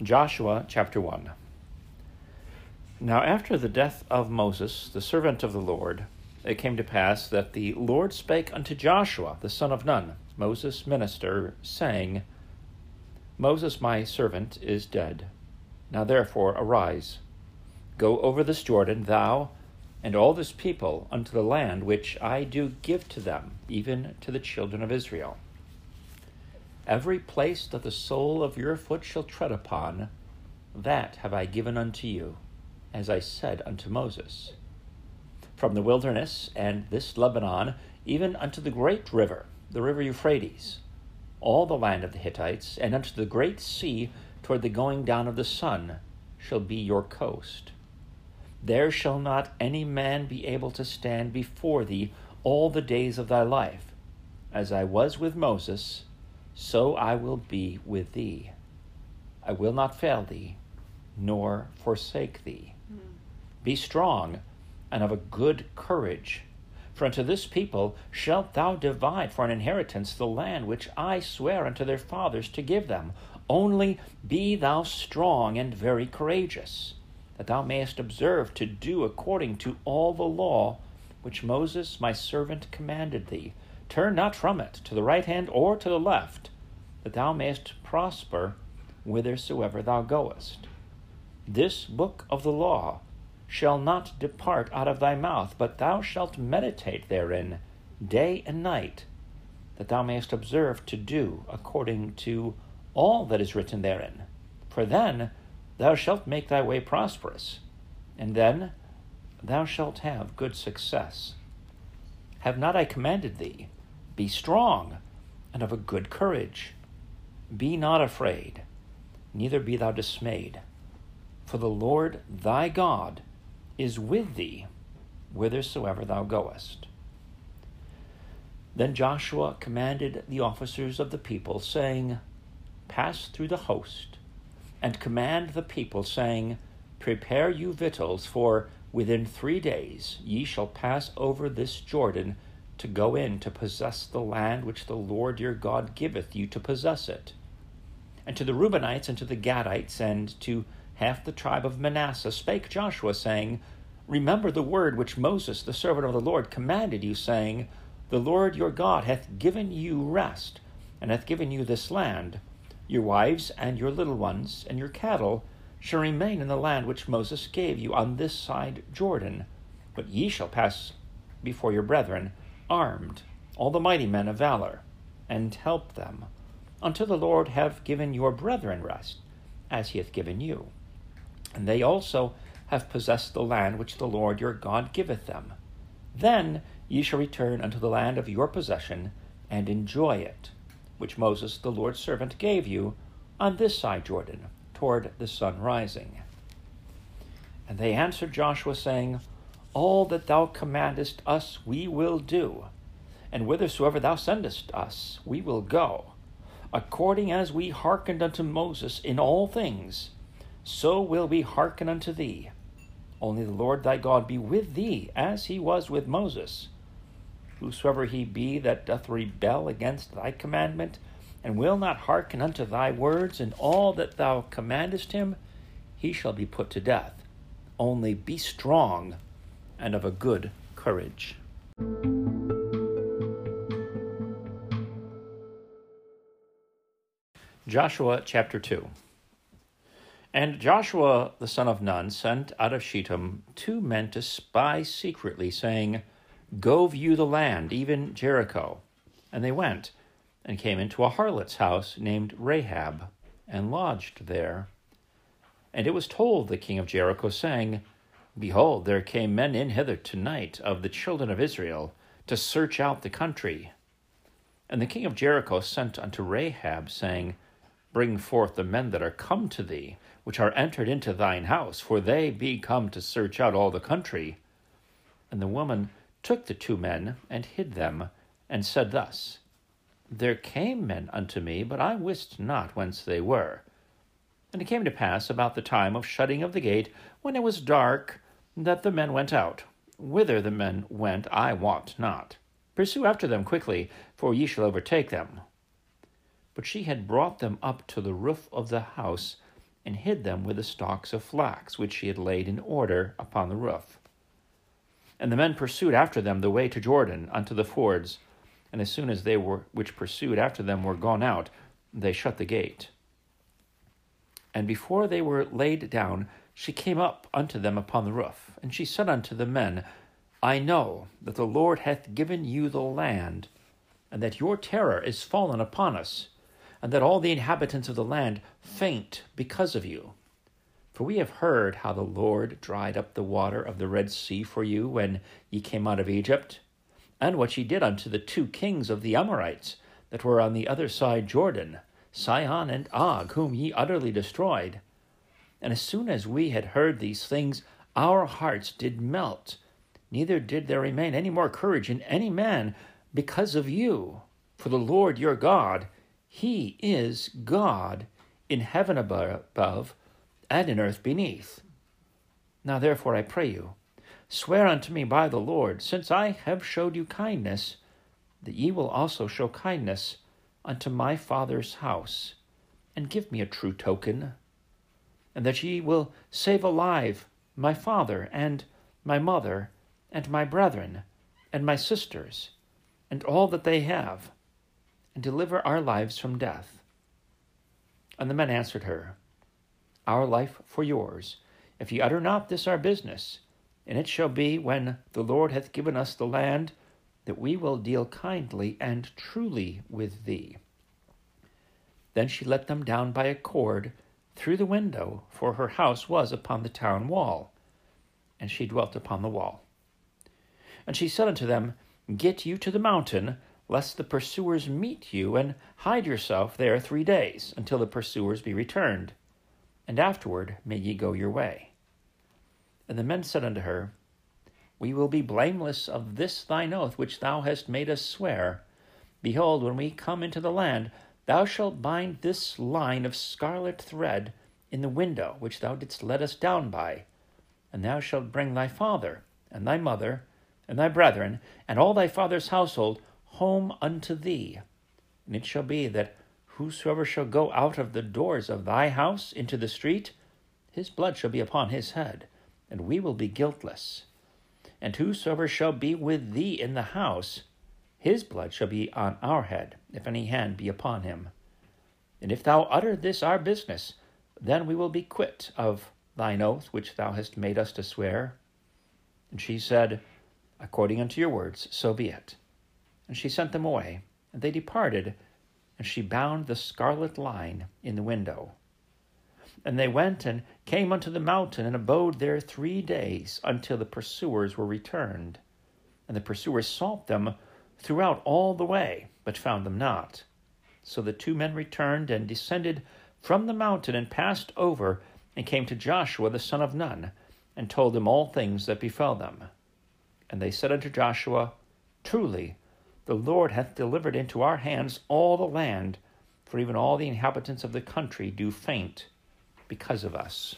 Joshua chapter 1. Now, after the death of Moses, the servant of the Lord, it came to pass that the Lord spake unto Joshua, the son of Nun, Moses' minister, saying, Moses, my servant, is dead. Now therefore arise, go over this Jordan, thou and all this people, unto the land which I do give to them, even to the children of Israel Every place that the sole of your foot shall tread upon, that have I given unto you, as I said unto Moses. From the wilderness and this Lebanon, even unto the great river, the river Euphrates, all the land of the Hittites, and unto the great sea toward the going down of the sun, shall be your coast. There shall not any man be able to stand before thee all the days of thy life, as I was with Moses so I will be with thee. I will not fail thee, nor forsake thee. Mm. Be strong and of a good courage. For unto this people shalt thou divide for an inheritance the land which I swear unto their fathers to give them. Only be thou strong and very courageous, that thou mayest observe to do according to all the law which Moses my servant commanded thee Turn not from it to the right hand or to the left, that thou mayest prosper whithersoever thou goest. This book of the law shall not depart out of thy mouth, but thou shalt meditate therein day and night, that thou mayest observe to do according to all that is written therein. For then thou shalt make thy way prosperous, and then thou shalt have good success. Have not I commanded thee? Be strong and of a good courage. Be not afraid, neither be thou dismayed, for the Lord thy God is with thee whithersoever thou goest. Then Joshua commanded the officers of the people, saying, Pass through the host, and command the people, saying, Prepare you victuals, for within three days ye shall pass over this Jordan to go in to possess the land which the Lord your God giveth you to possess it. And to the Reubenites and to the Gadites and to half the tribe of Manasseh spake Joshua, saying, Remember the word which Moses, the servant of the Lord, commanded you, saying, The Lord your God hath given you rest, and hath given you this land. Your wives and your little ones and your cattle shall remain in the land which Moses gave you on this side Jordan. But ye shall pass before your brethren armed, all the mighty men of valor, and help them, until the Lord have given your brethren rest, as he hath given you. And they also have possessed the land which the Lord your God giveth them. Then ye shall return unto the land of your possession, and enjoy it, which Moses the Lord's servant gave you on this side Jordan, toward the sun rising. And they answered Joshua, saying, all that thou commandest us we will do, and whithersoever thou sendest us we will go. According as we hearkened unto Moses in all things, so will we hearken unto thee. Only the Lord thy God be with thee, as he was with Moses. Whosoever he be that doth rebel against thy commandment, and will not hearken unto thy words in all that thou commandest him, he shall be put to death. Only be strong and of a good courage. Joshua chapter 2 And Joshua the son of Nun sent out of Shittim two men to spy secretly, saying, Go view the land, even Jericho. And they went, and came into a harlot's house named Rahab, and lodged there. And it was told the king of Jericho, saying, Behold, there came men in hither tonight of the children of Israel to search out the country. And the king of Jericho sent unto Rahab, saying, Bring forth the men that are come to thee, which are entered into thine house, for they be come to search out all the country. And the woman took the two men and hid them, and said thus, There came men unto me, but I wist not whence they were. And it came to pass about the time of shutting of the gate, when it was dark, that the men went out. Whither the men went, I wot not. Pursue after them quickly, for ye shall overtake them. But she had brought them up to the roof of the house, and hid them with the stalks of flax which she had laid in order upon the roof. And the men pursued after them the way to Jordan unto the fords, and as soon as they were which pursued after them were gone out, they shut the gate. And before they were laid down, she came up unto them upon the roof, and she said unto the men, I know that the Lord hath given you the land, and that your terror is fallen upon us, and that all the inhabitants of the land faint because of you. For we have heard how the Lord dried up the water of the Red Sea for you when ye came out of Egypt, and what ye did unto the two kings of the Amorites that were on the other side Jordan, Sihon and Og, whom ye utterly destroyed. And as soon as we had heard these things, our hearts did melt, neither did there remain any more courage in any man because of you. For the Lord your God, He is God in heaven above and in earth beneath. Now therefore I pray you, swear unto me by the Lord, since I have showed you kindness, that ye will also show kindness unto my father's house, and give me a true token, and that ye will save alive my father and my mother and my brethren and my sisters and all that they have, and deliver our lives from death. And the men answered her, Our life for yours, if ye utter not this our business. And it shall be, when the Lord hath given us the land, that we will deal kindly and truly with thee. Then she let them down by a cord through the window, for her house was upon the town wall, and she dwelt upon the wall. And she said unto them, Get you to the mountain, lest the pursuers meet you, and hide yourself there three days, until the pursuers be returned, and afterward may ye go your way. And the men said unto her, we will be blameless of this thine oath which thou hast made us swear. Behold, when we come into the land, thou shalt bind this line of scarlet thread in the window which thou didst let us down by, and thou shalt bring thy father, and thy mother, and thy brethren, and all thy father's household home unto thee. And it shall be that whosoever shall go out of the doors of thy house into the street, his blood shall be upon his head, and we will be guiltless. And whosoever shall be with thee in the house, his blood shall be on our head, if any hand be upon him. And if thou utter this our business, then we will be quit of thine oath which thou hast made us to swear. And she said, According unto your words, so be it. And she sent them away, and they departed, and she bound the scarlet line in the window. And they went and came unto the mountain and abode there three days until the pursuers were returned. And the pursuers sought them throughout all the way, but found them not. So the two men returned and descended from the mountain and passed over and came to Joshua the son of Nun and told him all things that befell them. And they said unto Joshua, Truly, the Lord hath delivered into our hands all the land, for even all the inhabitants of the country do faint because of us.